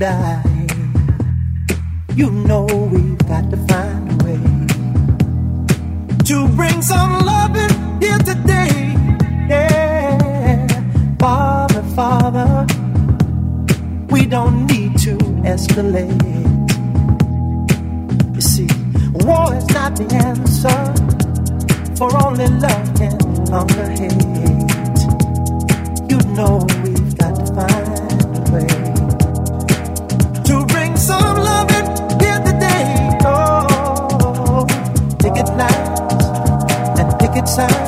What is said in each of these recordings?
you. You know we've got to find a way to bring some loving here today. Yeah, Father, Father, we don't need to escalate. You see, war is not the answer, for only love can conquer hate. You know and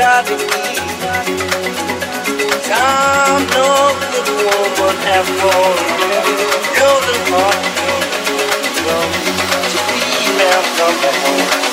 Time, no good woman. Come to female, come home.